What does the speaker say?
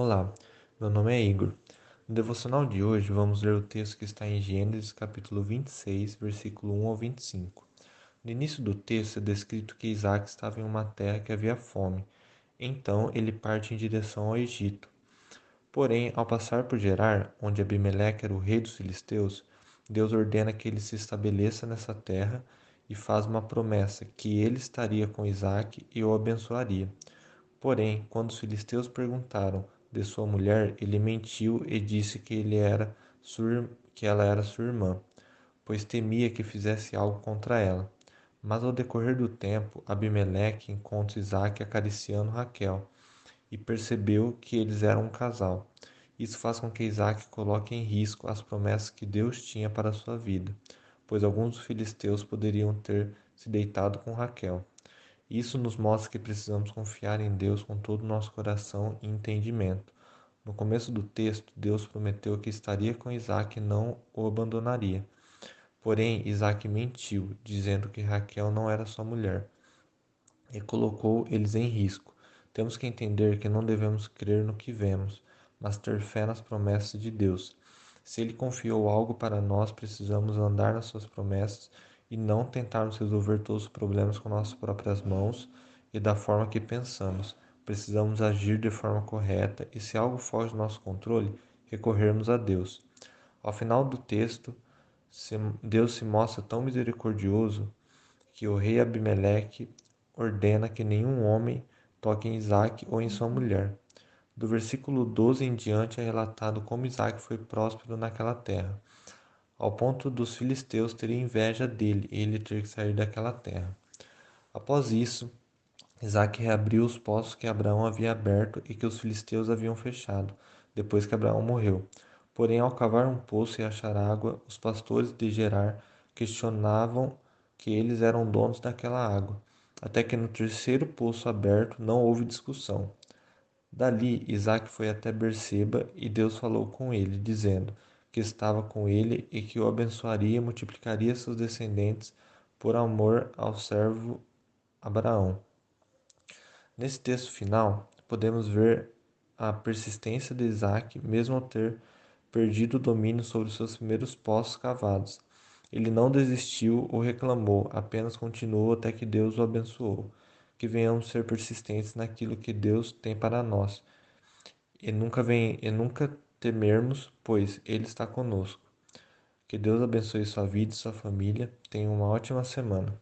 Olá, meu nome é Igor. No devocional de hoje vamos ler o texto que está em Gênesis capítulo 26, versículo 1 ao 25. No início do texto é descrito que Isaac estava em uma terra que havia fome. Então ele parte em direção ao Egito. Porém, ao passar por Gerar, onde Abimeleque era o rei dos filisteus, Deus ordena que ele se estabeleça nessa terra e faz uma promessa que ele estaria com Isaac e o abençoaria. Porém, quando os filisteus perguntaram de sua mulher, ele mentiu e disse que, ele era sua, que ela era sua irmã, pois temia que fizesse algo contra ela. Mas ao decorrer do tempo, Abimeleque encontra Isaac acariciando Raquel e percebeu que eles eram um casal. Isso faz com que Isaac coloque em risco as promessas que Deus tinha para sua vida, pois alguns filisteus poderiam ter se deitado com Raquel. Isso nos mostra que precisamos confiar em Deus com todo o nosso coração e entendimento. No começo do texto, Deus prometeu que estaria com Isaac e não o abandonaria. Porém, Isaac mentiu, dizendo que Raquel não era sua mulher, e colocou eles em risco. Temos que entender que não devemos crer no que vemos, mas ter fé nas promessas de Deus. Se Ele confiou algo para nós, precisamos andar nas suas promessas e não tentarmos resolver todos os problemas com nossas próprias mãos e da forma que pensamos. Precisamos agir de forma correta e, se algo foge do nosso controle, recorrermos a Deus. Ao final do texto, Deus se mostra tão misericordioso que o rei Abimeleque ordena que nenhum homem toque em Isaac ou em sua mulher. Do versículo 12 em diante é relatado como Isaac foi próspero naquela terra ao ponto dos filisteus terem inveja dele e ele ter que sair daquela terra. Após isso, Isaac reabriu os poços que Abraão havia aberto e que os filisteus haviam fechado, depois que Abraão morreu. Porém, ao cavar um poço e achar água, os pastores de Gerar questionavam que eles eram donos daquela água, até que no terceiro poço aberto não houve discussão. Dali, Isaac foi até Berseba e Deus falou com ele, dizendo: que estava com ele e que o abençoaria e multiplicaria seus descendentes por amor ao servo Abraão. Nesse texto final, podemos ver a persistência de Isaac, mesmo ao ter perdido o domínio sobre seus primeiros poços cavados. Ele não desistiu ou reclamou, apenas continuou até que Deus o abençoou. Que venhamos ser persistentes naquilo que Deus tem para nós. E nunca, vem, e nunca temermos, pois Ele está conosco. Que Deus abençoe sua vida e sua família. Tenha uma ótima semana.